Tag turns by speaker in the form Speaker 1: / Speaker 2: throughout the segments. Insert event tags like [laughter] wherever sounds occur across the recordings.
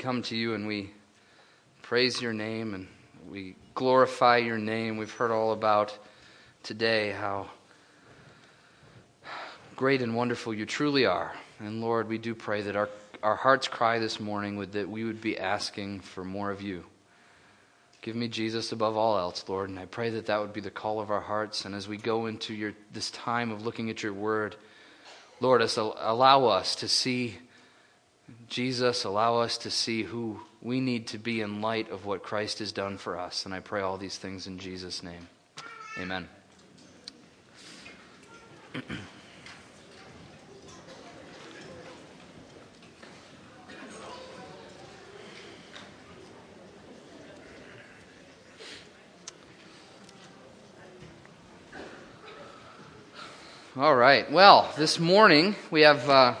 Speaker 1: come to you and we praise your name and we glorify your name. We've heard all about today how great and wonderful you truly are. And Lord, we do pray that our, our heart's cry this morning would that we would be asking for more of you. Give me Jesus above all else, Lord, and I pray that that would be the call of our hearts. And as we go into your, this time of looking at your word, Lord, us, allow us to see Jesus, allow us to see who we need to be in light of what Christ has done for us. And I pray all these things in Jesus' name. Amen. All right. Well, this morning we have. Uh,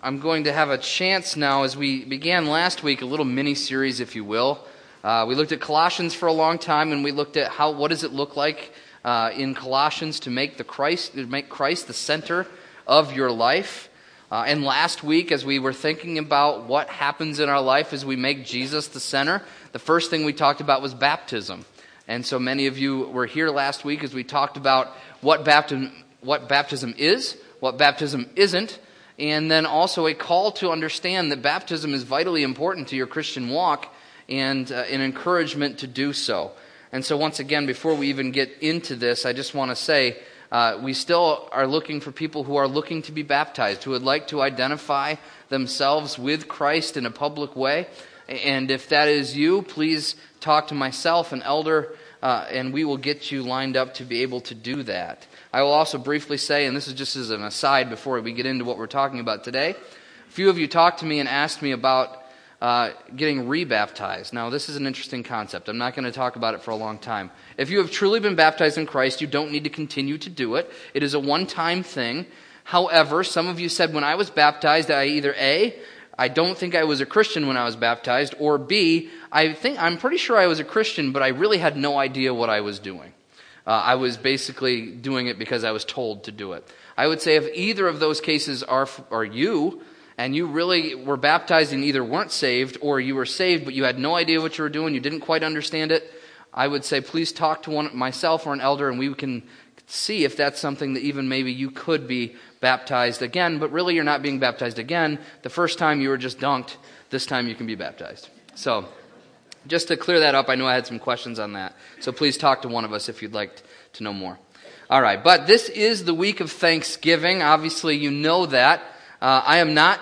Speaker 1: I'm going to have a chance now, as we began last week, a little mini series, if you will. Uh, we looked at Colossians for a long time, and we looked at how what does it look like uh, in Colossians to make the Christ to make Christ the center of your life. Uh, and last week, as we were thinking about what happens in our life as we make Jesus the center, the first thing we talked about was baptism. And so many of you were here last week as we talked about what baptism, what baptism is, what baptism isn't, and then also a call to understand that baptism is vitally important to your Christian walk and uh, an encouragement to do so. And so, once again, before we even get into this, I just want to say uh, we still are looking for people who are looking to be baptized, who would like to identify themselves with Christ in a public way. And if that is you, please talk to myself, an elder, uh, and we will get you lined up to be able to do that. I will also briefly say, and this is just as an aside before we get into what we're talking about today, a few of you talked to me and asked me about uh, getting rebaptized. Now, this is an interesting concept. I'm not going to talk about it for a long time. If you have truly been baptized in Christ, you don't need to continue to do it. It is a one time thing. However, some of you said when I was baptized, I either A, I don't think I was a Christian when I was baptized, or B, I think I'm pretty sure I was a Christian, but I really had no idea what I was doing. Uh, I was basically doing it because I was told to do it. I would say if either of those cases are are you, and you really were baptized and either weren't saved or you were saved but you had no idea what you were doing, you didn't quite understand it, I would say please talk to one myself or an elder, and we can see if that's something that even maybe you could be baptized again, but really you're not being baptized again. The first time you were just dunked, this time you can be baptized. So, just to clear that up, I know I had some questions on that. So please talk to one of us if you'd like to know more. All right, but this is the week of Thanksgiving. Obviously, you know that. Uh, I am not,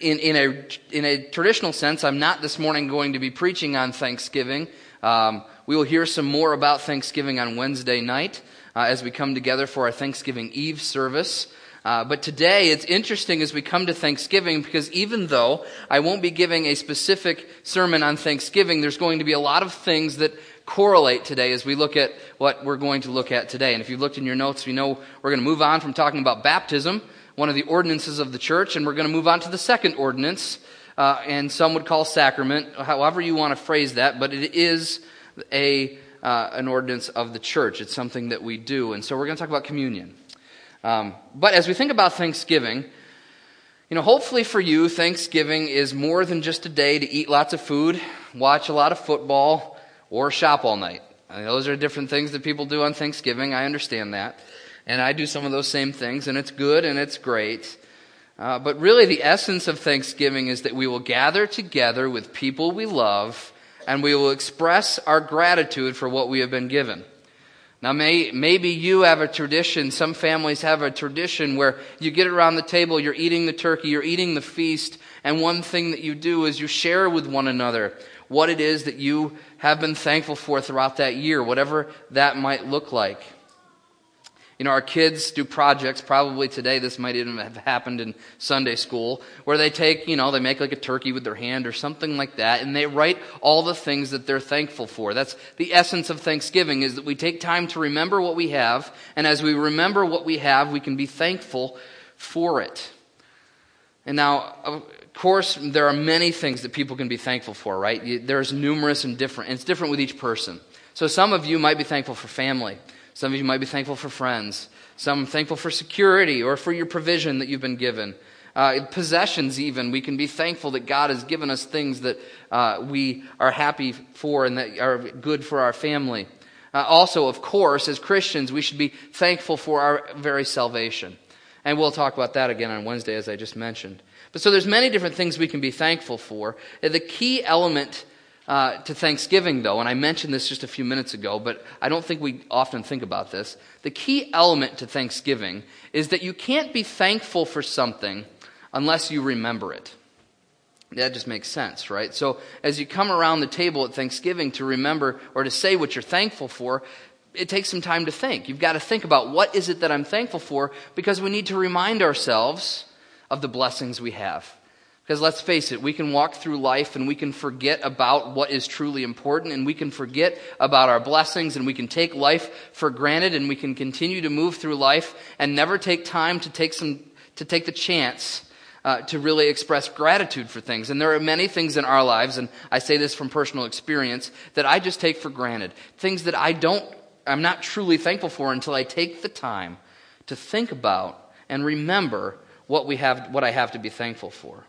Speaker 1: in, in, a, in a traditional sense, I'm not this morning going to be preaching on Thanksgiving. Um, we will hear some more about Thanksgiving on Wednesday night uh, as we come together for our Thanksgiving Eve service. Uh, but today it's interesting as we come to Thanksgiving because even though I won't be giving a specific sermon on Thanksgiving, there's going to be a lot of things that correlate today as we look at what we're going to look at today. And if you've looked in your notes, you know we're going to move on from talking about baptism, one of the ordinances of the church, and we're going to move on to the second ordinance, uh, and some would call sacrament, however you want to phrase that, but it is a uh, an ordinance of the church. It's something that we do. And so we're going to talk about communion. Um, but as we think about Thanksgiving, you know, hopefully for you, Thanksgiving is more than just a day to eat lots of food, watch a lot of football, or shop all night. I mean, those are different things that people do on Thanksgiving. I understand that. And I do some of those same things, and it's good and it's great. Uh, but really, the essence of Thanksgiving is that we will gather together with people we love and we will express our gratitude for what we have been given. Now, may, maybe you have a tradition, some families have a tradition where you get around the table, you're eating the turkey, you're eating the feast, and one thing that you do is you share with one another what it is that you have been thankful for throughout that year, whatever that might look like. You know, our kids do projects, probably today this might even have happened in Sunday school, where they take, you know, they make like a turkey with their hand or something like that, and they write all the things that they're thankful for. That's the essence of Thanksgiving, is that we take time to remember what we have, and as we remember what we have, we can be thankful for it. And now, of course, there are many things that people can be thankful for, right? There's numerous and different, and it's different with each person. So some of you might be thankful for family. Some of you might be thankful for friends. Some thankful for security or for your provision that you've been given. Uh, possessions, even. We can be thankful that God has given us things that uh, we are happy for and that are good for our family. Uh, also, of course, as Christians, we should be thankful for our very salvation. And we'll talk about that again on Wednesday, as I just mentioned. But so there's many different things we can be thankful for. The key element uh, to Thanksgiving, though, and I mentioned this just a few minutes ago, but I don't think we often think about this. The key element to Thanksgiving is that you can't be thankful for something unless you remember it. That just makes sense, right? So as you come around the table at Thanksgiving to remember or to say what you're thankful for, it takes some time to think. You've got to think about what is it that I'm thankful for because we need to remind ourselves of the blessings we have. Because let's face it, we can walk through life and we can forget about what is truly important and we can forget about our blessings and we can take life for granted and we can continue to move through life and never take time to take some, to take the chance uh, to really express gratitude for things. And there are many things in our lives, and I say this from personal experience, that I just take for granted. Things that I don't, I'm not truly thankful for until I take the time to think about and remember what we have, what I have to be thankful for.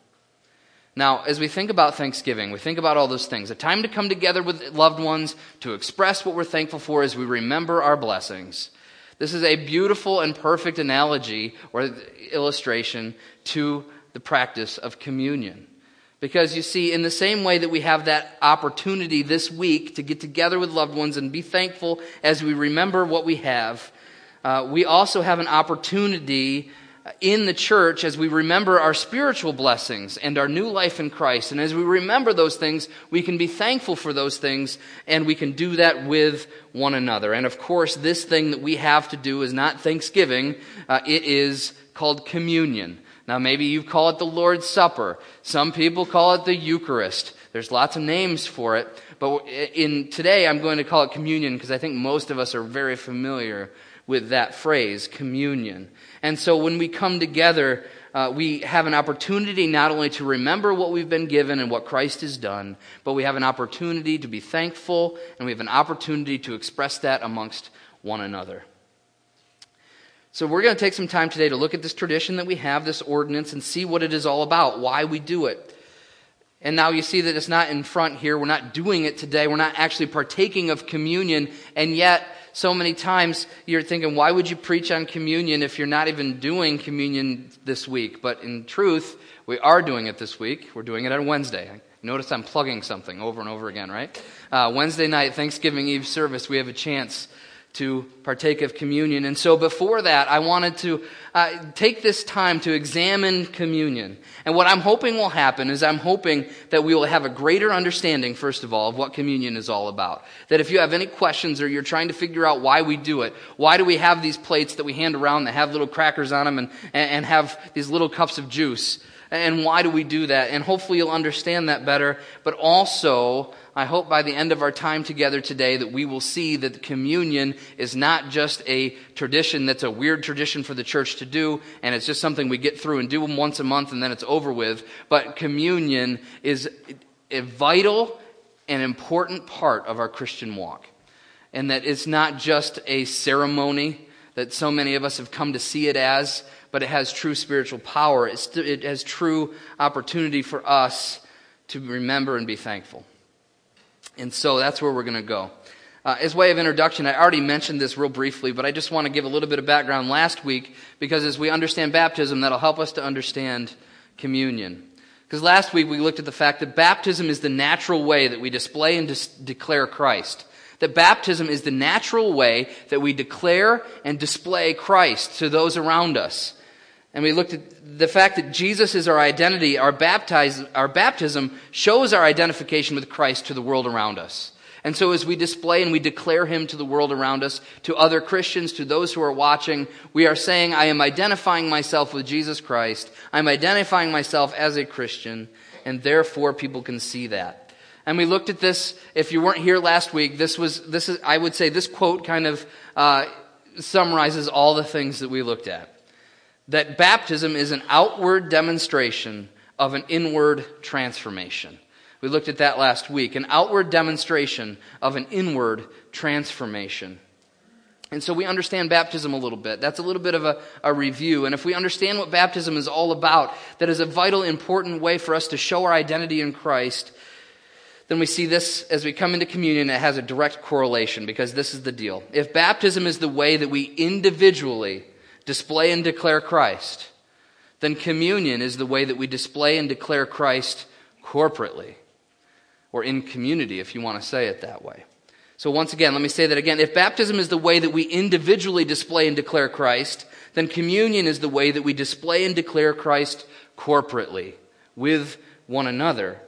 Speaker 1: Now, as we think about Thanksgiving, we think about all those things a time to come together with loved ones to express what we're thankful for as we remember our blessings. This is a beautiful and perfect analogy or illustration to the practice of communion. Because you see, in the same way that we have that opportunity this week to get together with loved ones and be thankful as we remember what we have, uh, we also have an opportunity in the church as we remember our spiritual blessings and our new life in Christ. And as we remember those things, we can be thankful for those things and we can do that with one another. And of course, this thing that we have to do is not Thanksgiving, uh, it is called communion. Now, maybe you call it the Lord's Supper. Some people call it the Eucharist. There's lots of names for it. But in today, I'm going to call it communion because I think most of us are very familiar with that phrase, communion. And so when we come together, uh, we have an opportunity not only to remember what we've been given and what Christ has done, but we have an opportunity to be thankful and we have an opportunity to express that amongst one another. So we're going to take some time today to look at this tradition that we have, this ordinance, and see what it is all about, why we do it. And now you see that it's not in front here. We're not doing it today. We're not actually partaking of communion. And yet, so many times you're thinking, why would you preach on communion if you're not even doing communion this week? But in truth, we are doing it this week. We're doing it on Wednesday. Notice I'm plugging something over and over again, right? Uh, Wednesday night, Thanksgiving Eve service, we have a chance to partake of communion. And so before that, I wanted to uh, take this time to examine communion. And what I'm hoping will happen is I'm hoping that we will have a greater understanding, first of all, of what communion is all about. That if you have any questions or you're trying to figure out why we do it, why do we have these plates that we hand around that have little crackers on them and, and have these little cups of juice? And why do we do that? And hopefully you'll understand that better. But also, I hope by the end of our time together today that we will see that communion is not just a tradition that's a weird tradition for the church to do, and it's just something we get through and do them once a month and then it's over with. But communion is a vital and important part of our Christian walk. And that it's not just a ceremony that so many of us have come to see it as, but it has true spiritual power. It has true opportunity for us to remember and be thankful. And so that's where we're going to go. Uh, as way of introduction, I already mentioned this real briefly, but I just want to give a little bit of background last week because as we understand baptism, that'll help us to understand communion. Because last week we looked at the fact that baptism is the natural way that we display and dis- declare Christ. That baptism is the natural way that we declare and display Christ to those around us. And we looked at the fact that Jesus is our identity. Our, baptize, our baptism shows our identification with Christ to the world around us. And so as we display and we declare him to the world around us, to other Christians, to those who are watching, we are saying, I am identifying myself with Jesus Christ. I'm identifying myself as a Christian. And therefore people can see that. And we looked at this, if you weren't here last week, this was, this is, I would say this quote kind of, uh, summarizes all the things that we looked at that baptism is an outward demonstration of an inward transformation. We looked at that last week. An outward demonstration of an inward transformation. And so we understand baptism a little bit. That's a little bit of a, a, review. And if we understand what baptism is all about, that is a vital, important way for us to show our identity in Christ, then we see this as we come into communion, it has a direct correlation because this is the deal. If baptism is the way that we individually display and declare Christ, then communion is the way that we display and declare Christ corporately or in community, if you want to say it that way. So, once again, let me say that again. If baptism is the way that we individually display and declare Christ, then communion is the way that we display and declare Christ corporately with one another.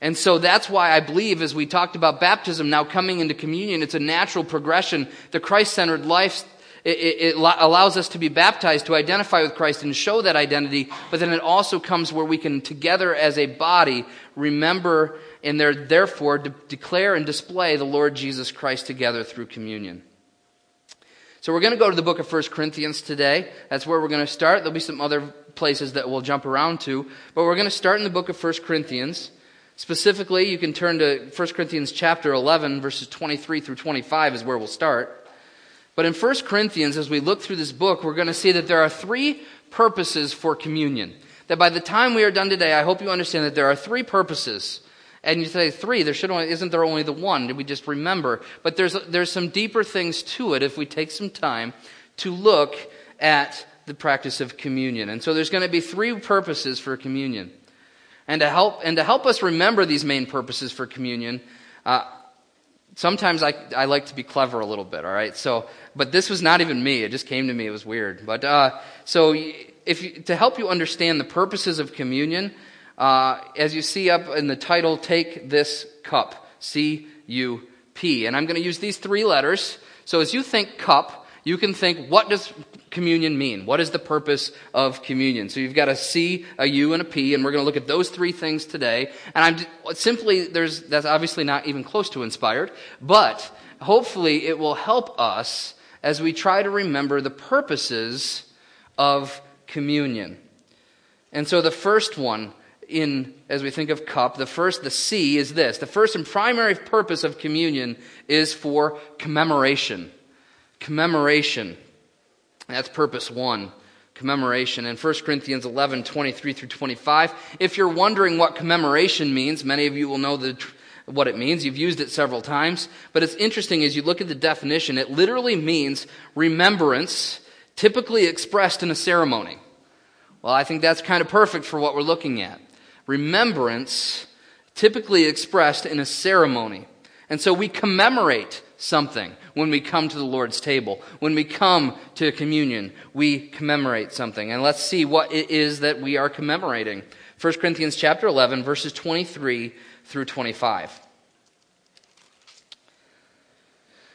Speaker 1: And so that's why I believe, as we talked about baptism now coming into communion, it's a natural progression. The Christ centered life it, it, allows us to be baptized to identify with Christ and show that identity, but then it also comes where we can together as a body remember and therefore de- declare and display the Lord Jesus Christ together through communion. So we're going to go to the book of 1 Corinthians today. That's where we're going to start. There'll be some other places that we'll jump around to, but we're going to start in the book of 1 Corinthians. Specifically, you can turn to 1 Corinthians chapter 11 verses 23 through 25 is where we'll start. But in 1 Corinthians as we look through this book, we're going to see that there are three purposes for communion. That by the time we are done today, I hope you understand that there are three purposes and you say three, there should only, isn't there only the one? Did we just remember? But there's, there's some deeper things to it if we take some time to look at the practice of communion. And so there's going to be three purposes for communion. And to help, and to help us remember these main purposes for communion, uh, sometimes I, I like to be clever a little bit, all right? So, but this was not even me. It just came to me. It was weird. But, uh, so if you, to help you understand the purposes of communion, uh, as you see up in the title, take this cup. C U P. And I'm going to use these three letters. So as you think cup, you can think, what does communion mean? What is the purpose of communion? So you've got a C, a U, and a P, and we're going to look at those three things today. And I'm simply, there's, that's obviously not even close to inspired, but hopefully it will help us as we try to remember the purposes of communion. And so the first one, in as we think of cup the first the c is this the first and primary purpose of communion is for commemoration commemoration. That's purpose one commemoration. In 1 corinthians 11 23 through 25 if you're wondering what commemoration means many of you will know the, what it means. You've used it several times. But it's interesting as you look at the definition it literally means remembrance typically expressed in a ceremony. Well i think that's kind of perfect for what we're looking at. Remembrance typically expressed in a ceremony. And so we commemorate something when we come to the Lord's table. When we come to communion, we commemorate something. And let's see what it is that we are commemorating. 1 Corinthians chapter 11 verses 23 through 25.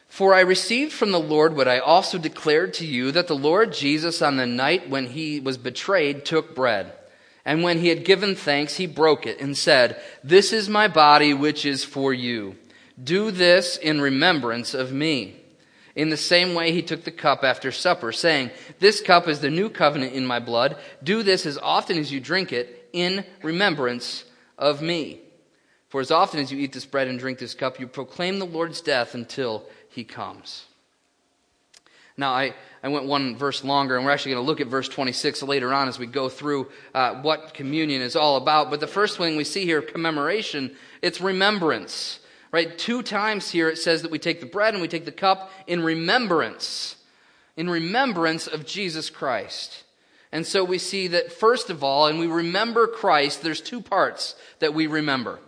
Speaker 1: For I received from the Lord what I also declared to you that the Lord Jesus on the night when he was betrayed took bread. And when he had given thanks, he broke it and said, This is my body, which is for you. Do this in remembrance of me. In the same way, he took the cup after supper, saying, This cup is the new covenant in my blood. Do this as often as you drink it in remembrance of me. For as often as you eat this bread and drink this cup, you proclaim the Lord's death until he comes. Now, I, I went one verse longer, and we're actually going to look at verse 26 later on as we go through uh, what communion is all about. But the first thing we see here, commemoration, it's remembrance. Right? Two times here it says that we take the bread and we take the cup in remembrance. In remembrance of Jesus Christ. And so we see that first of all, and we remember Christ, there's two parts that we remember.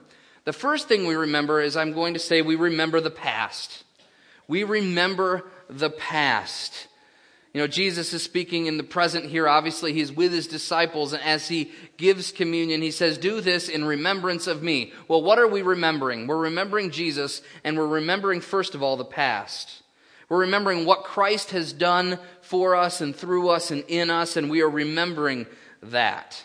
Speaker 1: The first thing we remember is I'm going to say we remember the past. We remember the past. You know, Jesus is speaking in the present here. Obviously, he's with his disciples, and as he gives communion, he says, Do this in remembrance of me. Well, what are we remembering? We're remembering Jesus, and we're remembering, first of all, the past. We're remembering what Christ has done for us and through us and in us, and we are remembering that.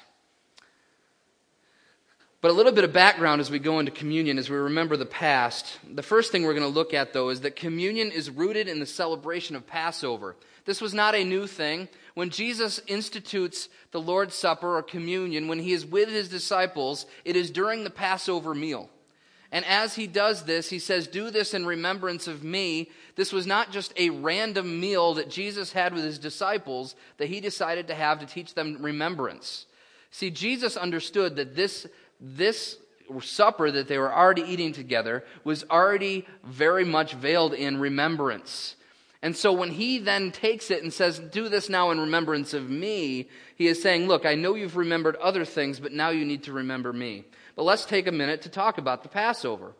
Speaker 1: But a little bit of background as we go into communion, as we remember the past. The first thing we're going to look at, though, is that communion is rooted in the celebration of Passover. This was not a new thing. When Jesus institutes the Lord's Supper or communion, when he is with his disciples, it is during the Passover meal. And as he does this, he says, Do this in remembrance of me. This was not just a random meal that Jesus had with his disciples that he decided to have to teach them remembrance. See, Jesus understood that this, this supper that they were already eating together was already very much veiled in remembrance. And so when he then takes it and says, Do this now in remembrance of me, he is saying, Look, I know you've remembered other things, but now you need to remember me. But let's take a minute to talk about the Passover.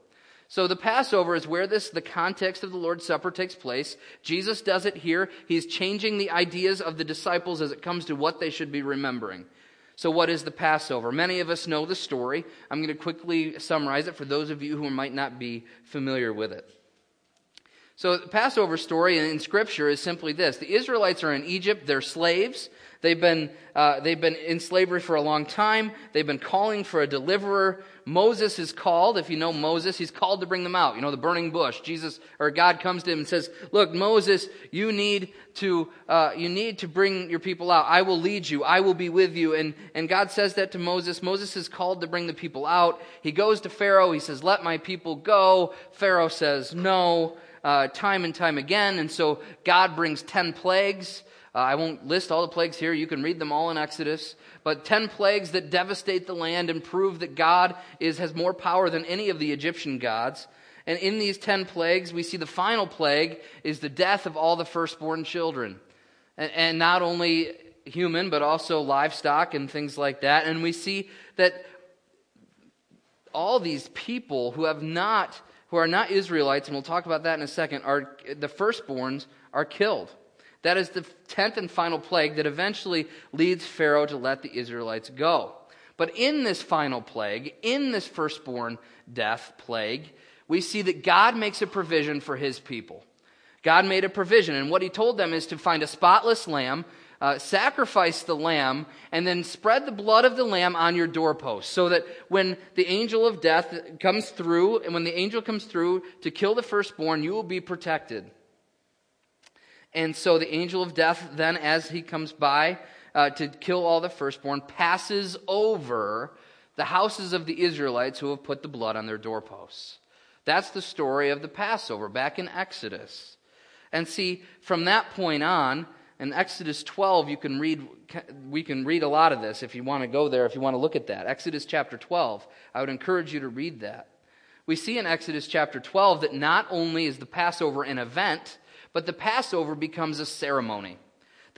Speaker 1: So the Passover is where this, the context of the Lord's Supper takes place. Jesus does it here. He's changing the ideas of the disciples as it comes to what they should be remembering. So, what is the Passover? Many of us know the story. I'm going to quickly summarize it for those of you who might not be familiar with it. So, the Passover story in Scripture is simply this the Israelites are in Egypt, they're slaves. They've been, uh, they've been in slavery for a long time. They've been calling for a deliverer. Moses is called. If you know Moses, he's called to bring them out. You know, the burning bush. Jesus, or God comes to him and says, look, Moses, you need to, uh, you need to bring your people out. I will lead you. I will be with you. And, and God says that to Moses. Moses is called to bring the people out. He goes to Pharaoh. He says, let my people go. Pharaoh says, no. Uh, time and time again. And so God brings 10 plagues. Uh, I won't list all the plagues here. You can read them all in Exodus. But 10 plagues that devastate the land and prove that God is, has more power than any of the Egyptian gods. And in these 10 plagues, we see the final plague is the death of all the firstborn children. And, and not only human, but also livestock and things like that. And we see that all these people who have not, who are not Israelites, and we'll talk about that in a second, are the firstborns are killed. That is the tenth and final plague that eventually leads Pharaoh to let the Israelites go. But in this final plague, in this firstborn death plague, we see that God makes a provision for his people. God made a provision, and what he told them is to find a spotless lamb, uh, sacrifice the lamb, and then spread the blood of the lamb on your doorpost, so that when the angel of death comes through, and when the angel comes through to kill the firstborn, you will be protected. And so the angel of death, then, as he comes by uh, to kill all the firstborn, passes over the houses of the Israelites who have put the blood on their doorposts. That's the story of the Passover back in Exodus. And see, from that point on, in Exodus 12, you can read, we can read a lot of this if you want to go there, if you want to look at that. Exodus chapter 12, I would encourage you to read that. We see in Exodus chapter 12 that not only is the Passover an event, but the Passover becomes a ceremony.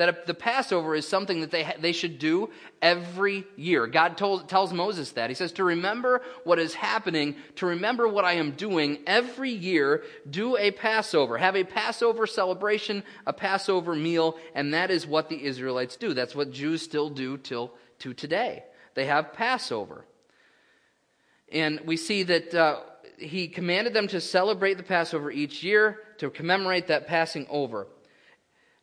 Speaker 1: That the Passover is something that they, they should do every year. God told, tells Moses that. He says, To remember what is happening, to remember what I am doing every year, do a Passover. Have a Passover celebration, a Passover meal, and that is what the Israelites do. That's what Jews still do till to today. They have Passover. And we see that uh, he commanded them to celebrate the Passover each year to commemorate that passing over.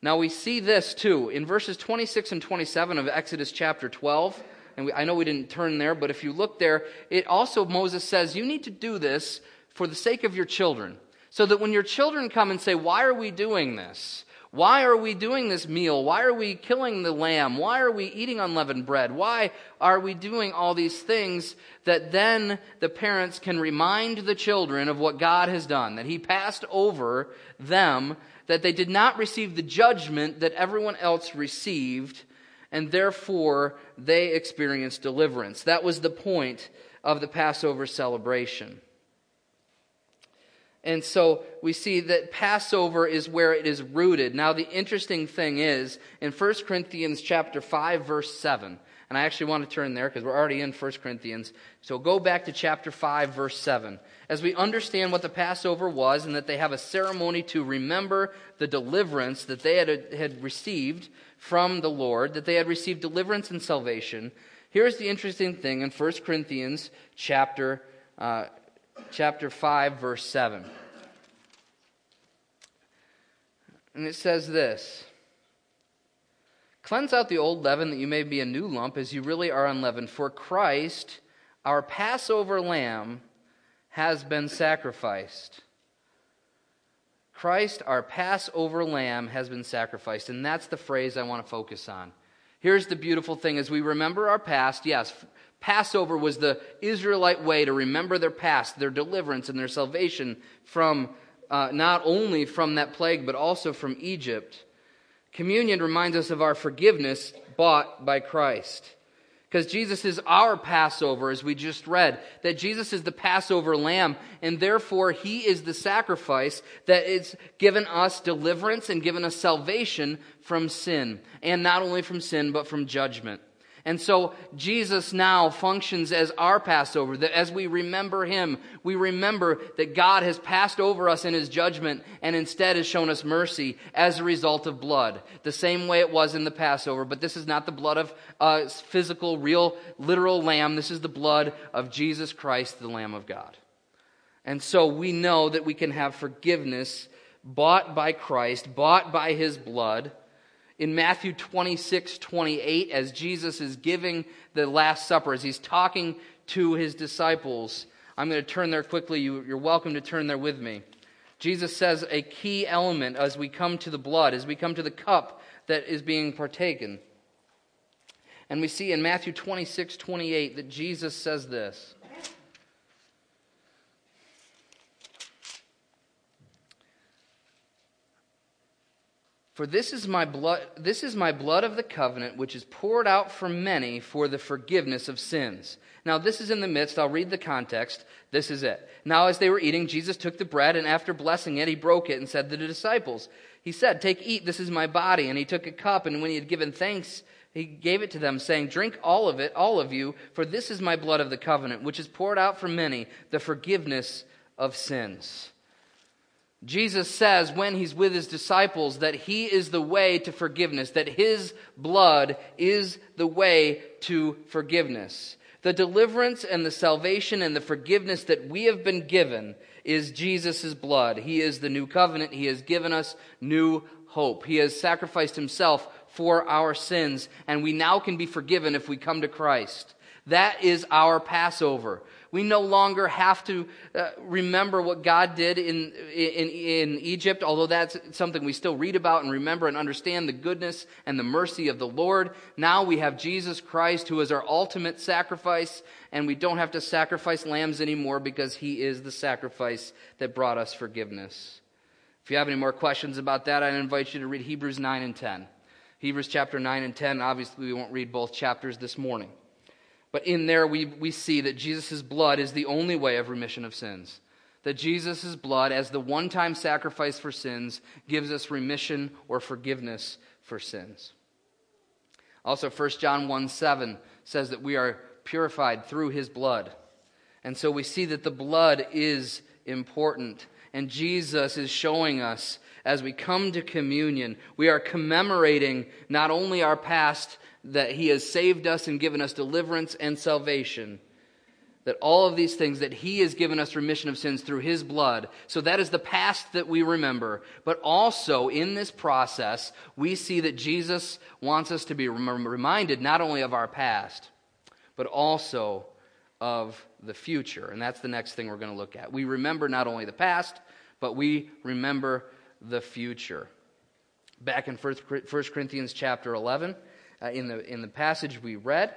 Speaker 1: Now we see this too in verses 26 and 27 of Exodus chapter 12. And we, I know we didn't turn there, but if you look there, it also, Moses says, you need to do this for the sake of your children. So that when your children come and say, Why are we doing this? Why are we doing this meal? Why are we killing the lamb? Why are we eating unleavened bread? Why are we doing all these things that then the parents can remind the children of what God has done? That He passed over them, that they did not receive the judgment that everyone else received, and therefore they experienced deliverance. That was the point of the Passover celebration. And so we see that Passover is where it is rooted. Now the interesting thing is in 1 Corinthians chapter 5 verse 7. And I actually want to turn there because we're already in 1 Corinthians. So go back to chapter 5 verse 7. As we understand what the Passover was and that they have a ceremony to remember the deliverance that they had, had received from the Lord, that they had received deliverance and salvation. Here's the interesting thing in 1 Corinthians chapter uh, chapter 5, verse 7. And it says this Cleanse out the old leaven that you may be a new lump as you really are unleavened. For Christ, our Passover lamb, has been sacrificed. Christ, our Passover lamb, has been sacrificed. And that's the phrase I want to focus on. Here's the beautiful thing as we remember our past, yes, Passover was the Israelite way to remember their past, their deliverance, and their salvation from uh, not only from that plague, but also from Egypt. Communion reminds us of our forgiveness bought by Christ. Because Jesus is our Passover, as we just read, that Jesus is the Passover lamb, and therefore he is the sacrifice that is given us deliverance and given us salvation from sin. And not only from sin, but from judgment. And so Jesus now functions as our Passover, that as we remember him, we remember that God has passed over us in his judgment and instead has shown us mercy as a result of blood. The same way it was in the Passover, but this is not the blood of a physical, real, literal lamb. This is the blood of Jesus Christ, the Lamb of God. And so we know that we can have forgiveness bought by Christ, bought by his blood in Matthew 26, 28, as Jesus is giving the Last Supper, as he's talking to his disciples. I'm going to turn there quickly. You, are welcome to turn there with me. Jesus says a key element as we come to the blood, as we come to the cup that is being partaken. And we see in Matthew 26, 28 that Jesus says this For this is my blood this is my blood of the covenant which is poured out for many for the forgiveness of sins. Now this is in the midst, I'll read the context. This is it. Now as they were eating, Jesus took the bread and after blessing it, he broke it and said to the disciples, he said, "Take eat, this is my body." And he took a cup and when he had given thanks, he gave it to them saying, "Drink all of it, all of you, for this is my blood of the covenant which is poured out for many, the forgiveness of sins." Jesus says when he's with his disciples that he is the way to forgiveness, that his blood is the way to forgiveness. The deliverance and the salvation and the forgiveness that we have been given is Jesus' blood. He is the new covenant. He has given us new hope. He has sacrificed himself for our sins, and we now can be forgiven if we come to Christ. That is our Passover. We no longer have to uh, remember what God did in, in, in Egypt, although that's something we still read about and remember and understand the goodness and the mercy of the Lord. Now we have Jesus Christ, who is our ultimate sacrifice, and we don't have to sacrifice lambs anymore because he is the sacrifice that brought us forgiveness. If you have any more questions about that, I invite you to read Hebrews 9 and 10. Hebrews chapter 9 and 10. Obviously, we won't read both chapters this morning. But in there, we, we see that Jesus' blood is the only way of remission of sins. That Jesus' blood, as the one time sacrifice for sins, gives us remission or forgiveness for sins. Also, 1 John 1 7 says that we are purified through his blood. And so we see that the blood is important. And Jesus is showing us as we come to communion, we are commemorating not only our past that He has saved us and given us deliverance and salvation. That all of these things, that He has given us remission of sins through His blood. So that is the past that we remember. But also in this process, we see that Jesus wants us to be reminded not only of our past, but also of the future. And that's the next thing we're going to look at. We remember not only the past, but we remember the future. Back in 1 Corinthians chapter 11, uh, in, the, in the passage we read.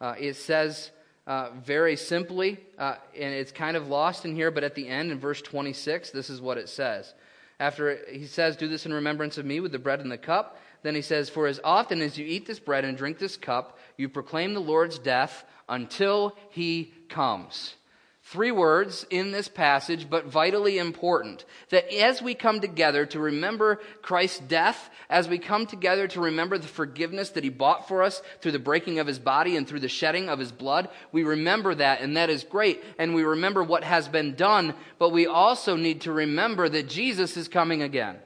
Speaker 1: Uh, it says uh, very simply, uh, and it's kind of lost in here, but at the end, in verse 26, this is what it says. After he says, Do this in remembrance of me with the bread and the cup, then he says, For as often as you eat this bread and drink this cup, you proclaim the Lord's death until he comes. Three words in this passage, but vitally important. That as we come together to remember Christ's death, as we come together to remember the forgiveness that he bought for us through the breaking of his body and through the shedding of his blood, we remember that, and that is great. And we remember what has been done, but we also need to remember that Jesus is coming again.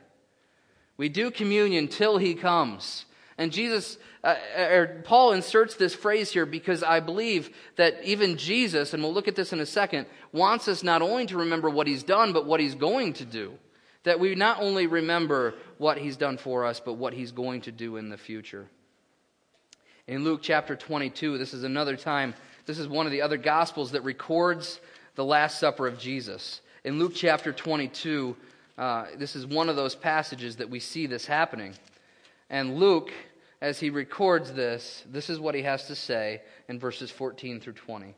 Speaker 1: We do communion till he comes. And Jesus uh, or Paul inserts this phrase here because I believe that even Jesus, and we'll look at this in a second, wants us not only to remember what he's done, but what he's going to do. That we not only remember what he's done for us, but what he's going to do in the future. In Luke chapter 22, this is another time, this is one of the other gospels that records the Last Supper of Jesus. In Luke chapter 22, uh, this is one of those passages that we see this happening. And Luke as he records this, this is what he has to say in verses 14 through 20.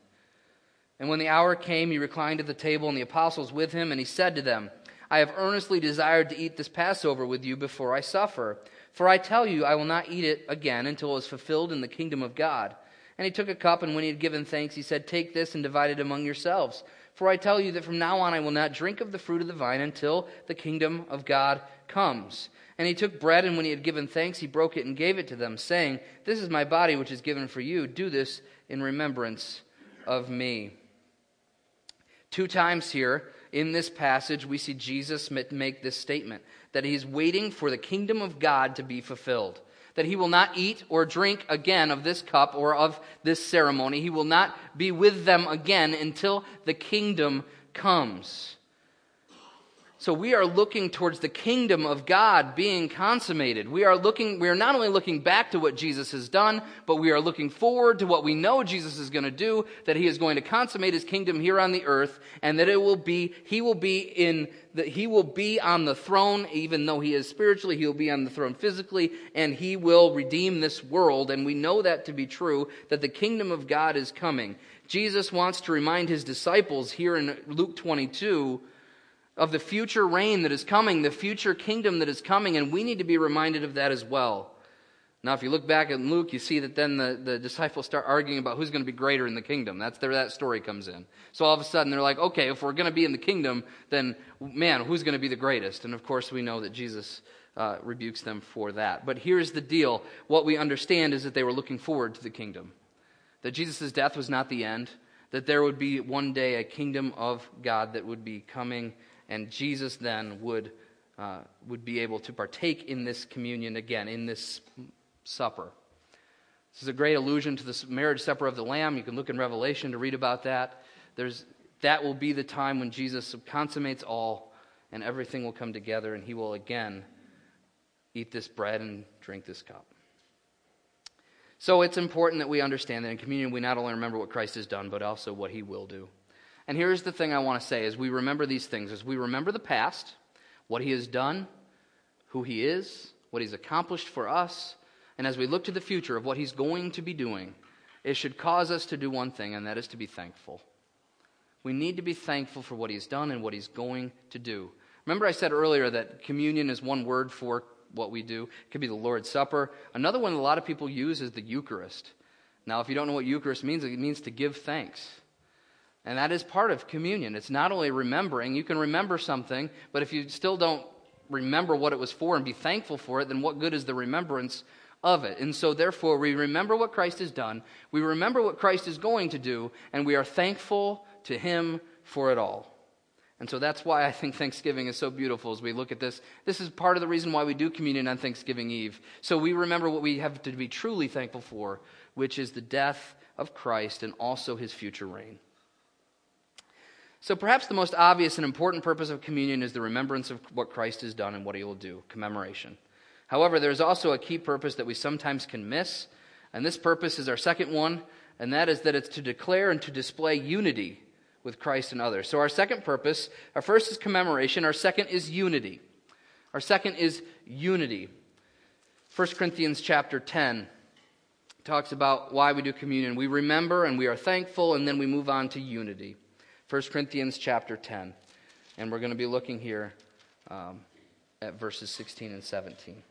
Speaker 1: And when the hour came, he reclined at the table, and the apostles with him, and he said to them, I have earnestly desired to eat this Passover with you before I suffer. For I tell you, I will not eat it again until it is fulfilled in the kingdom of God. And he took a cup, and when he had given thanks, he said, Take this and divide it among yourselves. For I tell you that from now on I will not drink of the fruit of the vine until the kingdom of God comes. And he took bread, and when he had given thanks, he broke it and gave it to them, saying, This is my body, which is given for you. Do this in remembrance of me. Two times here in this passage, we see Jesus make this statement that he's waiting for the kingdom of God to be fulfilled. That he will not eat or drink again of this cup or of this ceremony. He will not be with them again until the kingdom comes. So we are looking towards the kingdom of God being consummated. We are looking, we are not only looking back to what Jesus has done, but we are looking forward to what we know Jesus is going to do, that he is going to consummate his kingdom here on the earth, and that it will be, he will be in, that he will be on the throne, even though he is spiritually, he will be on the throne physically, and he will redeem this world, and we know that to be true, that the kingdom of God is coming. Jesus wants to remind his disciples here in Luke 22 of the future reign that is coming, the future kingdom that is coming, and we need to be reminded of that as well. Now, if you look back at Luke, you see that then the, the disciples start arguing about who's going to be greater in the kingdom. That's where that story comes in. So all of a sudden, they're like, okay, if we're going to be in the kingdom, then man, who's going to be the greatest? And of course, we know that Jesus uh, rebukes them for that. But here's the deal what we understand is that they were looking forward to the kingdom, that Jesus' death was not the end, that there would be one day a kingdom of God that would be coming and Jesus then would, uh, would be able to partake in this communion again, in this supper. This is a great allusion to the marriage supper of the Lamb. You can look in Revelation to read about that. There's, that will be the time when Jesus consummates all and everything will come together and he will again eat this bread and drink this cup. So it's important that we understand that in communion we not only remember what Christ has done, but also what he will do. And here's the thing I want to say as we remember these things, as we remember the past, what he has done, who he is, what he's accomplished for us, and as we look to the future of what he's going to be doing, it should cause us to do one thing, and that is to be thankful. We need to be thankful for what he's done and what he's going to do. Remember, I said earlier that communion is one word for what we do. It could be the Lord's Supper. Another one a lot of people use is the Eucharist. Now, if you don't know what Eucharist means, it means to give thanks. And that is part of communion. It's not only remembering, you can remember something, but if you still don't remember what it was for and be thankful for it, then what good is the remembrance of it? And so, therefore, we remember what Christ has done, we remember what Christ is going to do, and we are thankful to Him for it all. And so that's why I think Thanksgiving is so beautiful as we look at this. This is part of the reason why we do communion on Thanksgiving Eve. So we remember what we have to be truly thankful for, which is the death of Christ and also his future reign. So perhaps the most obvious and important purpose of communion is the remembrance of what Christ has done and what he will do, commemoration. However, there's also a key purpose that we sometimes can miss, and this purpose is our second one, and that is that it's to declare and to display unity with Christ and others. So our second purpose, our first is commemoration, our second is unity. Our second is unity. 1 Corinthians chapter 10 talks about why we do communion. We remember and we are thankful, and then we move on to unity. 1 Corinthians chapter 10. And we're going to be looking here um, at verses 16 and 17.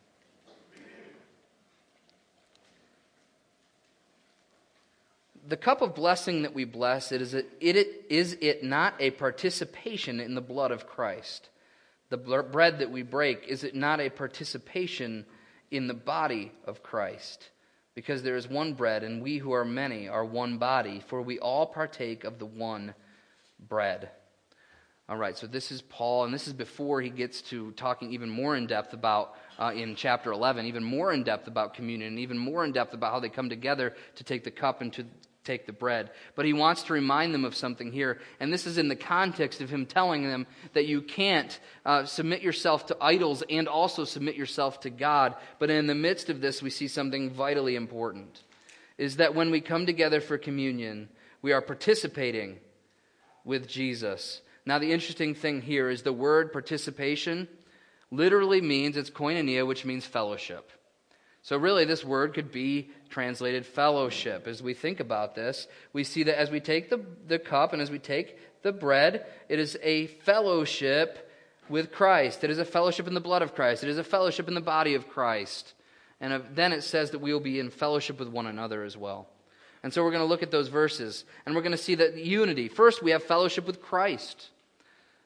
Speaker 1: The cup of blessing that we bless, it is, it, it, is it not a participation in the blood of Christ? The bread that we break, is it not a participation in the body of Christ? Because there is one bread, and we who are many are one body, for we all partake of the one bread. All right, so this is Paul, and this is before he gets to talking even more in depth about, uh, in chapter 11, even more in depth about communion, and even more in depth about how they come together to take the cup and to take the bread. But he wants to remind them of something here, and this is in the context of him telling them that you can't uh, submit yourself to idols and also submit yourself to God. But in the midst of this, we see something vitally important is that when we come together for communion, we are participating with Jesus. Now, the interesting thing here is the word participation literally means it's koinonia, which means fellowship. So, really, this word could be translated fellowship. As we think about this, we see that as we take the, the cup and as we take the bread, it is a fellowship with Christ. It is a fellowship in the blood of Christ. It is a fellowship in the body of Christ. And uh, then it says that we will be in fellowship with one another as well. And so we're going to look at those verses and we're going to see that unity. First, we have fellowship with Christ.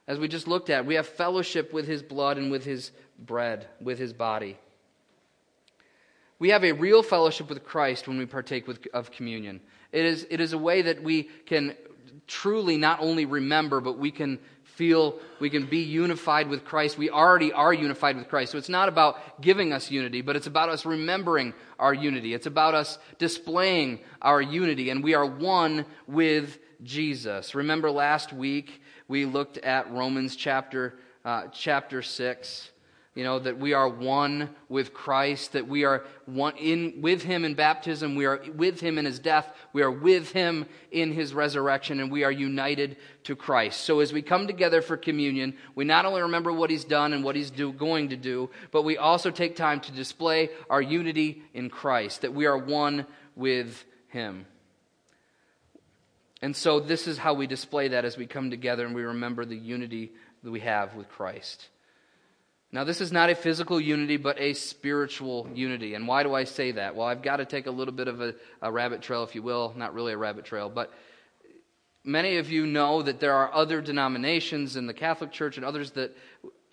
Speaker 1: As we just looked at, we have fellowship with his blood and with his bread, with his body. We have a real fellowship with Christ when we partake with, of communion. It is, it is a way that we can truly not only remember, but we can feel we can be unified with Christ. We already are unified with Christ. So it's not about giving us unity, but it's about us remembering our unity. It's about us displaying our unity, and we are one with Jesus. Remember last week we looked at Romans chapter, uh, chapter 6 you know that we are one with christ that we are one in with him in baptism we are with him in his death we are with him in his resurrection and we are united to christ. So as we come together for communion we not only remember what he's done and what he's do, going to do but we also take time to display our unity in christ that we are one with him. And so this is how we display that as we come together and we remember the unity that we have with christ now, this is not a physical unity, but a spiritual unity. And why do I say that? Well, I've got to take a little bit of a, a, rabbit trail, if you will. Not really a rabbit trail, but many of you know that there are other denominations in the Catholic Church and others that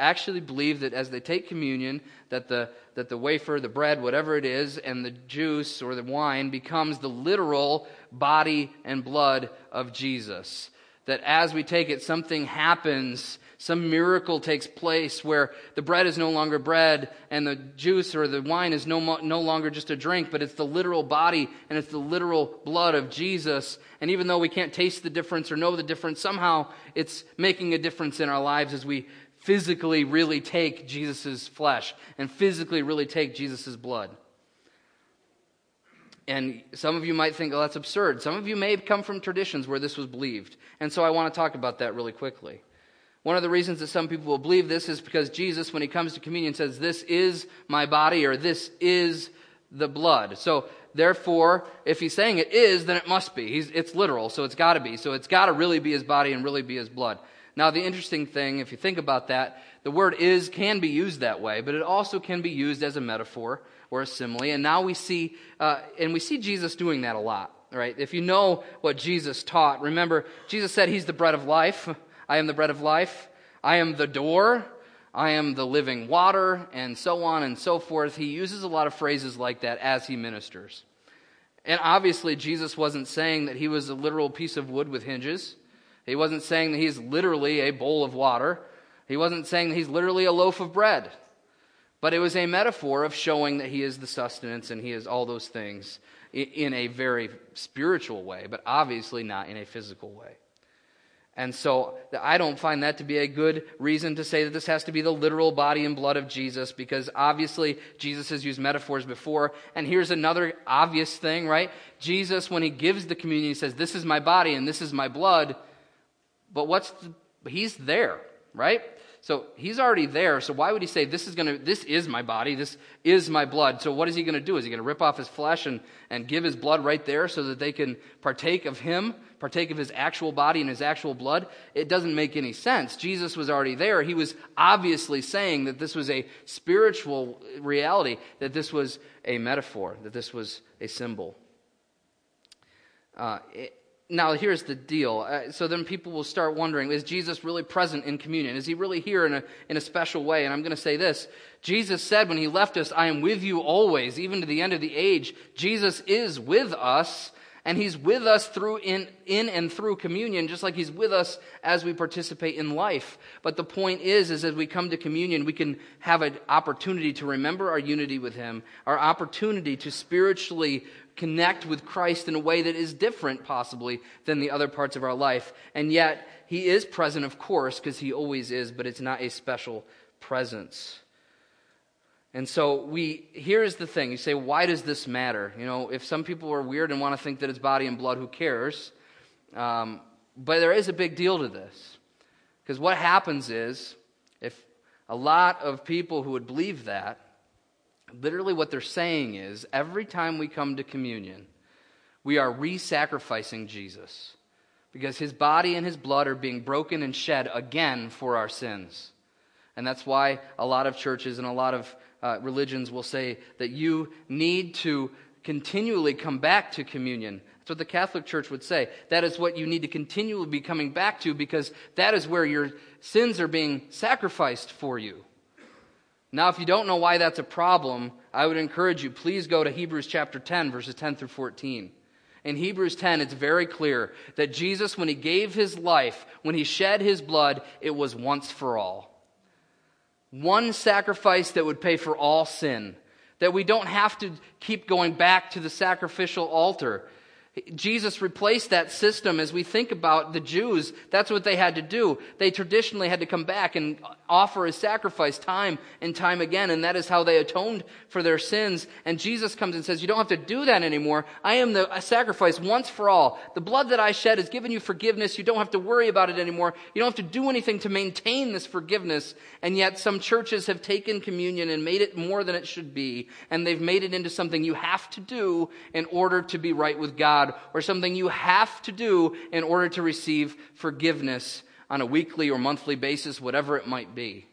Speaker 1: actually believe that as they take communion, that the, that the wafer, the bread, whatever it is, and the juice or the wine becomes the literal body and blood of Jesus. That as we take it, something happens some miracle takes place where the bread is no longer bread and the juice or the wine is no, no longer just a drink, but it's the literal body and it's the literal blood of Jesus. And even though we can't taste the difference or know the difference, somehow it's making a difference in our lives as we physically really take Jesus' flesh and physically really take Jesus' blood. And some of you might think, oh, that's absurd. Some of you may have come from traditions where this was believed. And so I want to talk about that really quickly. One of the reasons that some people will believe this is because Jesus, when he comes to communion, says, This is my body or this is the blood. So, therefore, if he's saying it is, then it must be. He's, it's literal, so it's got to be. So, it's got to really be his body and really be his blood. Now, the interesting thing, if you think about that, the word is can be used that way, but it also can be used as a metaphor or a simile. And now we see, uh, and we see Jesus doing that a lot, right? If you know what Jesus taught, remember, Jesus said he's the bread of life. I am the bread of life. I am the door. I am the living water, and so on and so forth. He uses a lot of phrases like that as he ministers. And obviously, Jesus wasn't saying that he was a literal piece of wood with hinges. He wasn't saying that he's literally a bowl of water. He wasn't saying that he's literally a loaf of bread. But it was a metaphor of showing that he is the sustenance and he is all those things in a very spiritual way, but obviously not in a physical way. And so I don't find that to be a good reason to say that this has to be the literal body and blood of Jesus because obviously Jesus has used metaphors before. And here's another obvious thing, right? Jesus, when he gives the communion, he says, This is my body and this is my blood. But what's the, he's there, right? So he's already there. So why would he say, This is gonna this is my body, this is my blood? So what is he gonna do? Is he gonna rip off his flesh and, and give his blood right there so that they can partake of him, partake of his actual body and his actual blood? It doesn't make any sense. Jesus was already there. He was obviously saying that this was a spiritual reality, that this was a metaphor, that this was a symbol. Uh, it, now here's the deal. Uh, so then people will start wondering is Jesus really present in communion? Is he really here in a, in a special way? And I'm going to say this Jesus said when he left us, I am with you always, even to the end of the age. Jesus is with us. And he's with us through in, in and through communion, just like he's with us as we participate in life. But the point is, is as we come to communion, we can have an opportunity to remember our unity with him, our opportunity to spiritually connect with Christ in a way that is different, possibly, than the other parts of our life. And yet, He is present, of course, because He always is, but it's not a special presence. And so we here's the thing. You say, why does this matter? You know, if some people are weird and want to think that it's body and blood, who cares? Um, but there is a big deal to this. Because what happens is, if a lot of people who would believe that Literally, what they're saying is every time we come to communion, we are re sacrificing Jesus because his body and his blood are being broken and shed again for our sins. And that's why a lot of churches and a lot of uh, religions will say that you need to continually come back to communion. That's what the Catholic Church would say. That is what you need to continually be coming back to because that is where your sins are being sacrificed for you. Now, if you don't know why that's a problem, I would encourage you, please go to Hebrews chapter 10, verses 10 through 14. In Hebrews 10, it's very clear that Jesus, when he gave his life, when he shed his blood, it was once for all. One sacrifice that would pay for all sin. That we don't have to keep going back to the sacrificial altar. Jesus replaced that system as we think about the Jews. That's what they had to do. They traditionally had to come back and offer a sacrifice time and time again, and that is how they atoned for their sins. And Jesus comes and says, You don't have to do that anymore. I am the sacrifice once for all. The blood that I shed has given you forgiveness. You don't have to worry about it anymore. You don't have to do anything to maintain this forgiveness. And yet, some churches have taken communion and made it more than it should be, and they've made it into something you have to do in order to be right with God, or something you have to do in order to receive forgiveness on a weekly or monthly basis, whatever it might be.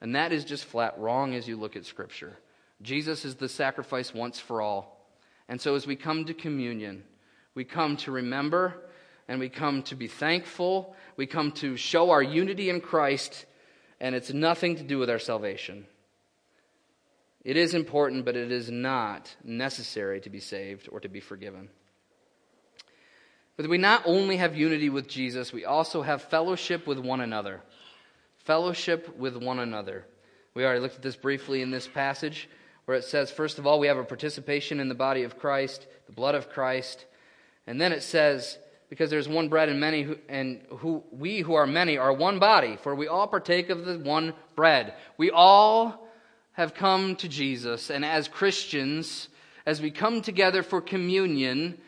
Speaker 1: And that is just flat wrong as you look at Scripture. Jesus is the sacrifice once for all. And so as we come to communion, we come to remember and we come to be thankful. We come to show our unity in Christ, and it's nothing to do with our salvation. It is important, but it is not necessary to be saved or to be forgiven. But we not only have unity with Jesus, we also have fellowship with one another. Fellowship with one another. We already looked at this briefly in this passage where it says, first of all, we have a participation in the body of Christ, the blood of Christ. And then it says, because there's one bread and many who, and who we who are many are one body for we all partake of the one bread we all have come to jesus and as christians as we come together for communion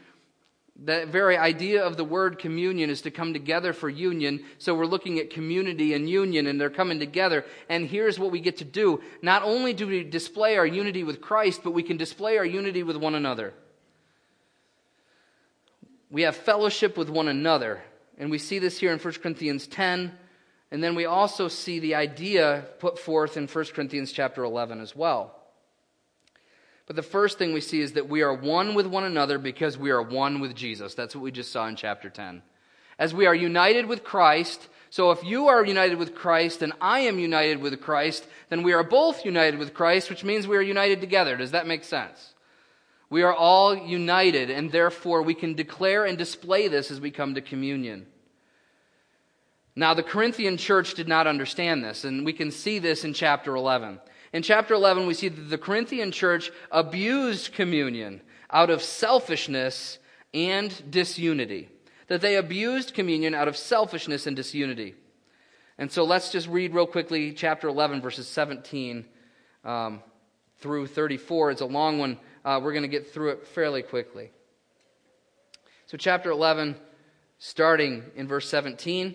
Speaker 1: the very idea of the word communion is to come together for union. So we're looking at community and union, and they're coming together. And here's what we get to do. Not only do we display our unity with Christ, but we can display our unity with one another. We have fellowship with one another. And we see this here in 1 Corinthians 10. And then we also see the idea put forth in 1 Corinthians chapter 11 as well. But the first thing we see is that we are one with one another because we are one with Jesus. That's what we just saw in chapter 10. As we are united with Christ, so if you are united with Christ and I am united with Christ, then we are both united with Christ, which means we are united together. Does that make sense? We are all united, and therefore we can declare and display this as we come to communion. Now, the Corinthian church did not understand this, and we can see this in chapter 11. In chapter 11, we see that the Corinthian church abused communion out of selfishness and disunity. That they abused communion out of selfishness and disunity. And so let's just read real quickly chapter 11, verses 17 um, through 34. It's a long one. Uh, we're going to get through it fairly quickly. So, chapter 11, starting in verse 17.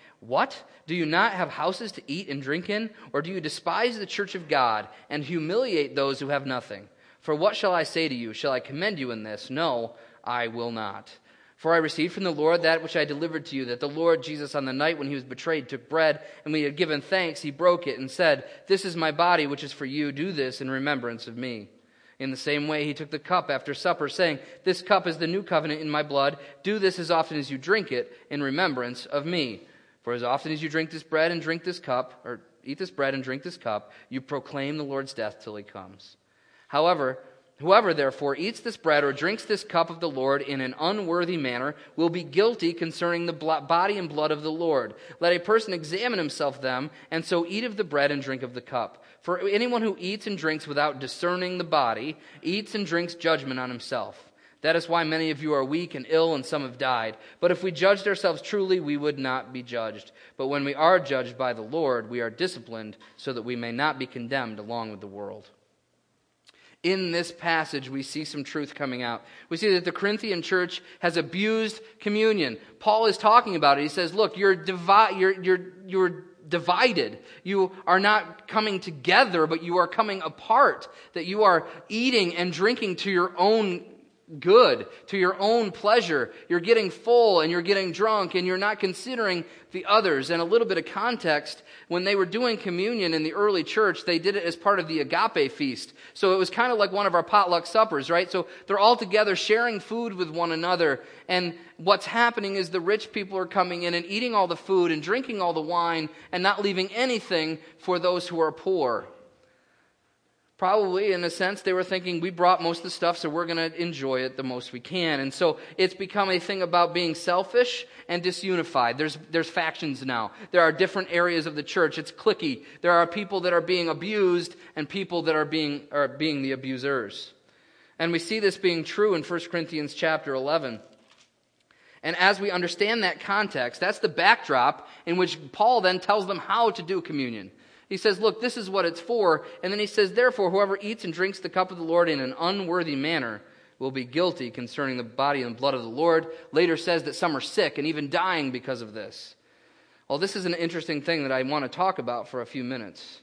Speaker 1: What? Do you not have houses to eat and drink in? Or do you despise the church of God and humiliate those who have nothing? For what shall I say to you? Shall I commend you in this? No, I will not. For I received from the Lord that which I delivered to you, that the Lord Jesus, on the night when he was betrayed, took bread, and when he had given thanks, he broke it and said, This is my body, which is for you. Do this in remembrance of me. In the same way, he took the cup after supper, saying, This cup is the new covenant in my blood. Do this as often as you drink it in remembrance of me. For as often as you drink this bread and drink this cup, or eat this bread and drink this cup, you proclaim the Lord's death till he comes. However, whoever therefore eats this bread or drinks this cup of the Lord in an unworthy manner will be guilty concerning the body and blood of the Lord. Let a person examine himself them, and so eat of the bread and drink of the cup. For anyone who eats and drinks without discerning the body eats and drinks judgment on himself. That is why many of you are weak and ill, and some have died. But if we judged ourselves truly, we would not be judged. But when we are judged by the Lord, we are disciplined so that we may not be condemned along with the world. In this passage, we see some truth coming out. We see that the Corinthian church has abused communion. Paul is talking about it. He says, Look, you're, divi- you're, you're, you're divided. You are not coming together, but you are coming apart. That you are eating and drinking to your own good, to your own pleasure. You're getting full and you're getting drunk and you're not considering the others. And a little bit of context when they were doing communion in the early church, they did it as part of the agape feast. So it was kind of like one of our potluck suppers, right? So they're all together sharing food with one another. And what's happening is the rich people are coming in and eating all the food and drinking all the wine and not leaving anything for those who are poor. Probably, in a sense, they were thinking, we brought most of the stuff, so we're going to enjoy it the most we can. And so it's become a thing about being selfish and disunified. There's, there's factions now. There are different areas of the church. It's clicky. There are people that are being abused and people that are being, are being the abusers. And we see this being true in 1 Corinthians chapter 11. And as we understand that context, that's the backdrop in which Paul then tells them how to do communion. He says, Look, this is what it's for. And then he says, Therefore, whoever eats and drinks the cup of the Lord in an unworthy manner will be guilty concerning the body and blood of the Lord. Later says that some are sick and even dying because of this. Well, this is an interesting thing that I want to talk about for a few minutes.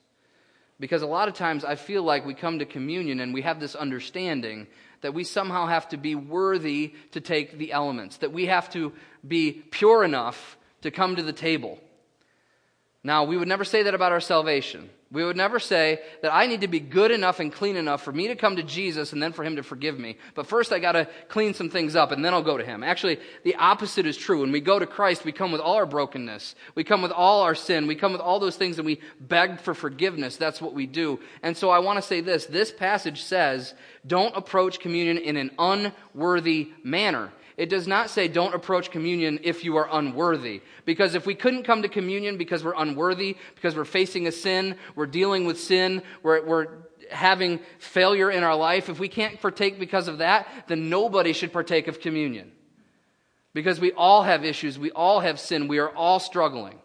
Speaker 1: Because a lot of times I feel like we come to communion and we have this understanding that we somehow have to be worthy to take the elements, that we have to be pure enough to come to the table. Now, we would never say that about our salvation. We would never say that I need to be good enough and clean enough for me to come to Jesus and then for him to forgive me. But first I got to clean some things up and then I'll go to him. Actually, the opposite is true. When we go to Christ, we come with all our brokenness. We come with all our sin. We come with all those things and we beg for forgiveness. That's what we do. And so I want to say this. This passage says, don't approach communion in an unworthy manner. It does not say don't approach communion if you are unworthy. Because if we couldn't come to communion because we're unworthy, because we're facing a sin, we're dealing with sin, we're, we're having failure in our life, if we can't partake because of that, then nobody should partake of communion. Because we all have issues, we all have sin, we are all struggling.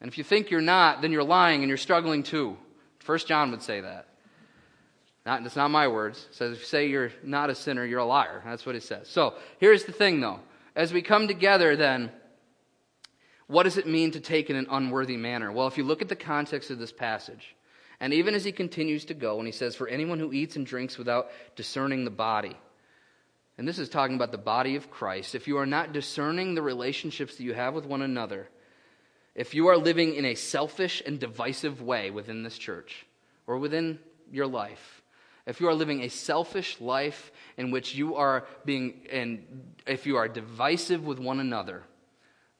Speaker 1: And if you think you're not, then you're lying and you're struggling too. First John would say that. Not, that's not my words. It says, if you say you're not a sinner, you're a liar. That's what it says. So here's the thing, though. As we come together, then, what does it mean to take in an unworthy manner? Well, if you look at the context of this passage, and even as he continues to go, and he says, For anyone who eats and drinks without discerning the body, and this is talking about the body of Christ, if you are not discerning the relationships that you have with one another, if you are living in a selfish and divisive way within this church or within your life, if you are living a selfish life in which you are being, and if you are divisive with one another,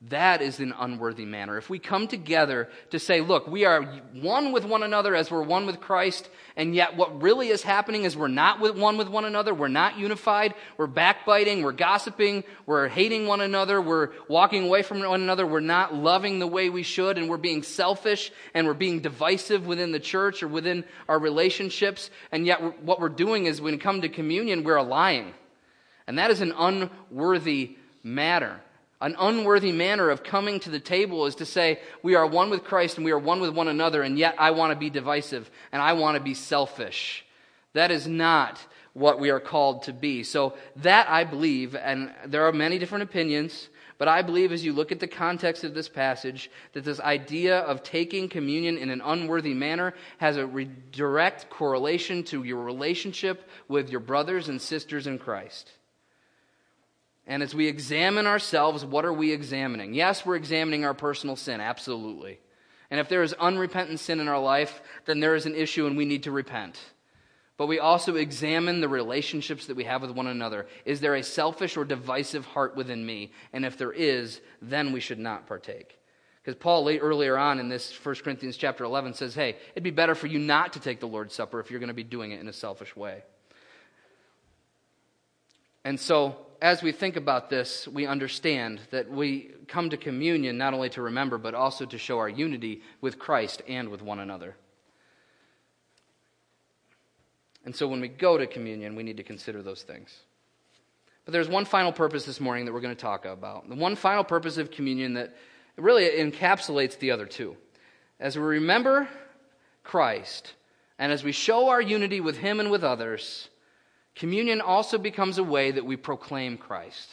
Speaker 1: that is an unworthy manner. If we come together to say, look, we are one with one another as we're one with Christ, and yet what really is happening is we're not with one with one another, we're not unified, we're backbiting, we're gossiping, we're hating one another, we're walking away from one another, we're not loving the way we should, and we're being selfish, and we're being divisive within the church or within our relationships, and yet what we're doing is when we come to communion, we're lying. And that is an unworthy matter. An unworthy manner of coming to the table is to say, we are one with Christ and we are one with one another, and yet I want to be divisive and I want to be selfish. That is not what we are called to be. So, that I believe, and there are many different opinions, but I believe as you look at the context of this passage, that this idea of taking communion in an unworthy manner has a re- direct correlation to your relationship with your brothers and sisters in Christ. And as we examine ourselves, what are we examining? Yes, we're examining our personal sin, absolutely. And if there is unrepentant sin in our life, then there is an issue and we need to repent. But we also examine the relationships that we have with one another. Is there a selfish or divisive heart within me? And if there is, then we should not partake. Because Paul, earlier on in this 1 Corinthians chapter 11, says, hey, it'd be better for you not to take the Lord's Supper if you're going to be doing it in a selfish way. And so, as we think about this, we understand that we come to communion not only to remember, but also to show our unity with Christ and with one another. And so when we go to communion, we need to consider those things. But there's one final purpose this morning that we're going to talk about. The one final purpose of communion that really encapsulates the other two. As we remember Christ, and as we show our unity with Him and with others, communion also becomes a way that we proclaim Christ.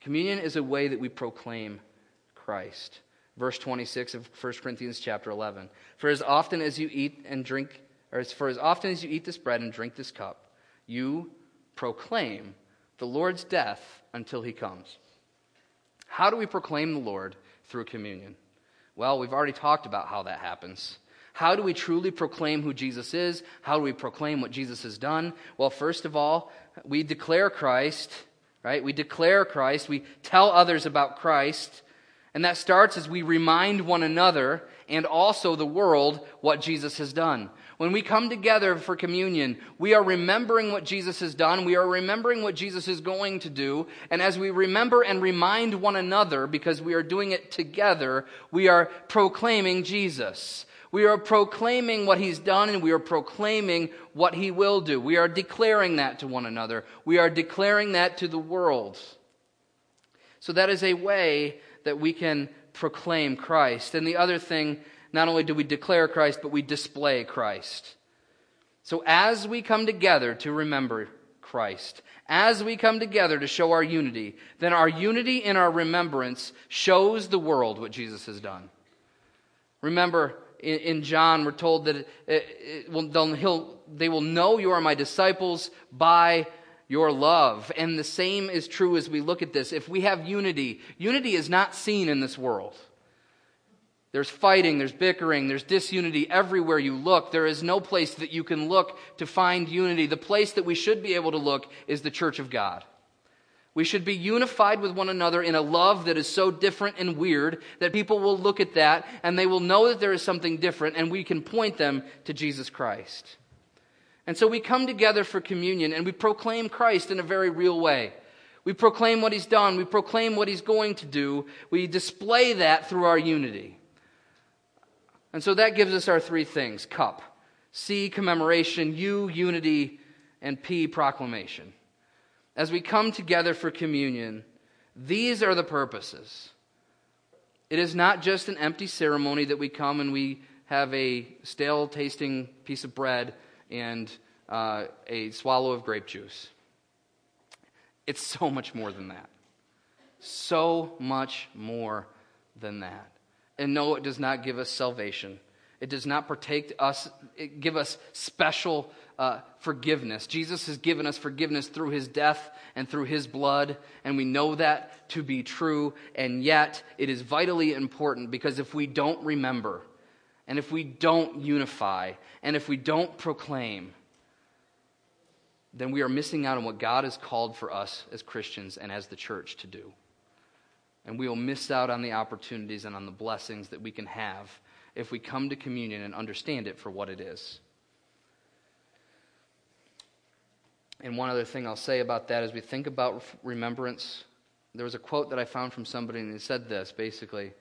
Speaker 1: Communion is a way that we proclaim Christ. Verse 26 of 1 Corinthians chapter 11. For as often as you eat and drink, or for as often as you eat this bread and drink this cup, you proclaim the Lord's death until he comes. How do we proclaim the Lord through communion? Well, we've already talked about how that happens. How do we truly proclaim who Jesus is? How do we proclaim what Jesus has done? Well, first of all, we declare Christ, right? We declare Christ. We tell others about Christ. And that starts as we remind one another and also the world what Jesus has done. When we come together for communion, we are remembering what Jesus has done. We are remembering what Jesus is going to do. And as we remember and remind one another, because we are doing it together, we are proclaiming Jesus. We are proclaiming what he's done and we are proclaiming what he will do. We are declaring that to one another. We are declaring that to the world. So that is a way that we can proclaim Christ. And the other thing, not only do we declare Christ, but we display Christ. So as we come together to remember Christ, as we come together to show our unity, then our unity in our remembrance shows the world what Jesus has done. Remember, in, in John, we're told that it, it, will, they will know you are my disciples by your love. And the same is true as we look at this. If we have unity, unity is not seen in this world. There's fighting, there's bickering, there's disunity everywhere you look. There is no place that you can look to find unity. The place that we should be able to look is the church of God. We should be unified with one another in a love that is so different and weird that people will look at that and they will know that there is something different and we can point them to Jesus Christ. And so we come together for communion and we proclaim Christ in a very real way. We proclaim what he's done. We proclaim what he's going to do. We display that through our unity. And so that gives us our three things cup, C, commemoration, U, unity, and P, proclamation as we come together for communion, these are the purposes. It is not just an empty ceremony that we come and we have a stale tasting piece of bread and uh, a swallow of grape juice. It's so much more than that. So much more than that. And no, it does not give us salvation. It does not partake us, give us special uh, forgiveness. Jesus has given us forgiveness through his death and through his blood, and we know that to be true. And yet, it is vitally important because if we don't remember, and if we don't unify, and if we don't proclaim, then we are missing out on what God has called for us as Christians and as the church to do. And we will miss out on the opportunities and on the blessings that we can have if we come to communion and understand it for what it is. And one other thing I'll say about that as we think about remembrance, there was a quote that I found from somebody, and he said this basically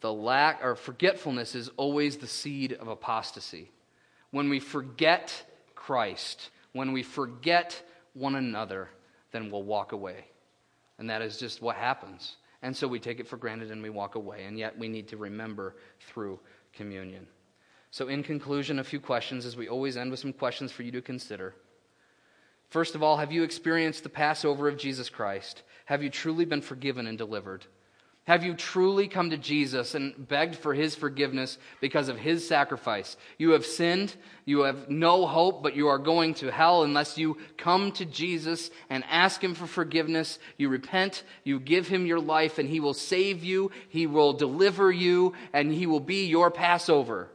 Speaker 1: the lack or forgetfulness is always the seed of apostasy. When we forget Christ, when we forget one another, then we'll walk away. And that is just what happens. And so we take it for granted and we walk away. And yet we need to remember through communion. So, in conclusion, a few questions as we always end with some questions for you to consider. First of all, have you experienced the Passover of Jesus Christ? Have you truly been forgiven and delivered? Have you truly come to Jesus and begged for his forgiveness because of his sacrifice? You have sinned. You have no hope, but you are going to hell unless you come to Jesus and ask him for forgiveness. You repent. You give him your life and he will save you. He will deliver you and he will be your Passover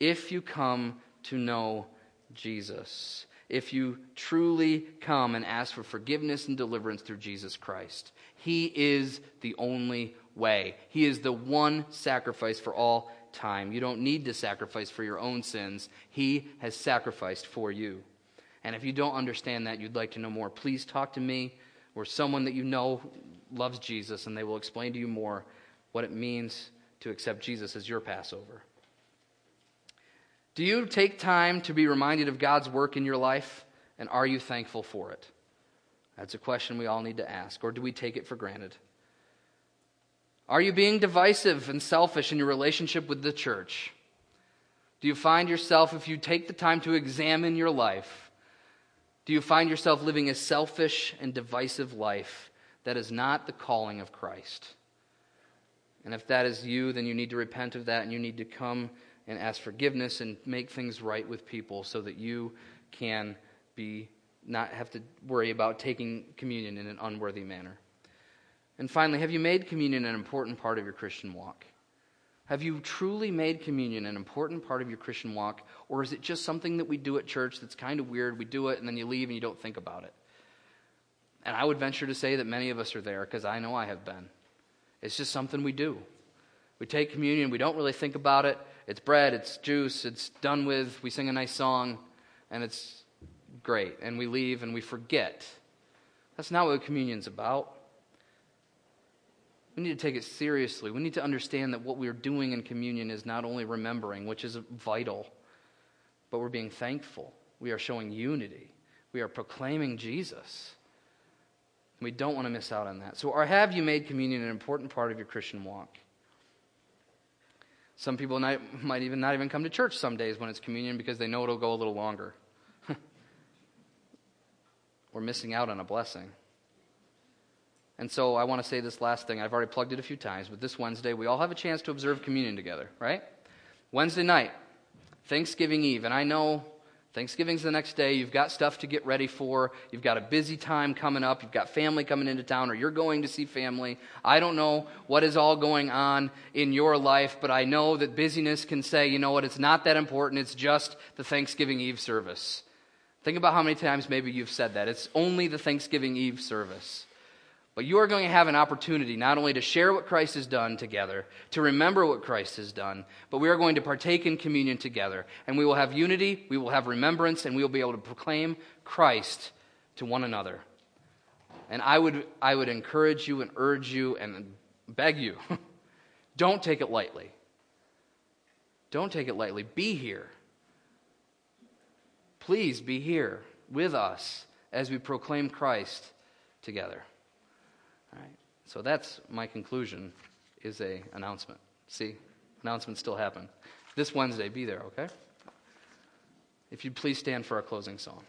Speaker 1: if you come to know Jesus if you truly come and ask for forgiveness and deliverance through Jesus Christ. He is the only way, He is the one sacrifice for all time. You don't need to sacrifice for your own sins, He has sacrificed for you. And if you don't understand that, you'd like to know more, please talk to me or someone that you know loves Jesus, and they will explain to you more what it means to accept Jesus as your Passover. Do you take time to be reminded of God's work in your life? And are you thankful for it? That's a question we all need to ask. Or do we take it for granted? Are you being divisive and selfish in your relationship with the church? Do you find yourself, if you take the time to examine your life, do you find yourself living a selfish and divisive life that is not the calling of Christ? And if that is you, then you need to repent of that and you need to come and ask forgiveness and make things right with people so that you can be not have to worry about taking communion in an unworthy manner. And finally, have you made communion an important part of your Christian walk? Have you truly made communion an important part of your Christian walk, or is it just something that we do at church that's kind of weird? We do it and then you leave and you don't think about it. And I would venture to say that many of us are there because I know I have been. It's just something we do. We take communion, we don't really think about it. It's bread, it's juice, it's done with, we sing a nice song, and it's great. And we leave and we forget. That's not what communion's about. We need to take it seriously. We need to understand that what we're doing in communion is not only remembering, which is vital, but we're being thankful. We are showing unity. We are proclaiming Jesus. We don't want to miss out on that. So, or have you made communion an important part of your Christian walk? Some people might, might even not even come to church some days when it's communion because they know it'll go a little longer. [laughs] We're missing out on a blessing. And so I want to say this last thing. I've already plugged it a few times, but this Wednesday, we all have a chance to observe communion together, right? Wednesday night, Thanksgiving Eve. And I know Thanksgiving's the next day. You've got stuff to get ready for. You've got a busy time coming up. You've got family coming into town, or you're going to see family. I don't know what is all going on in your life, but I know that busyness can say, you know what, it's not that important. It's just the Thanksgiving Eve service. Think about how many times maybe you've said that. It's only the Thanksgiving Eve service. But you are going to have an opportunity not only to share what Christ has done together, to remember what Christ has done, but we are going to partake in communion together. And we will have unity, we will have remembrance, and we will be able to proclaim Christ to one another. And I would, I would encourage you and urge you and beg you [laughs] don't take it lightly. Don't take it lightly. Be here. Please be here with us as we proclaim Christ together. So that's my conclusion is a announcement. See, announcements still happen. This Wednesday, be there, okay? If you'd please stand for our closing song.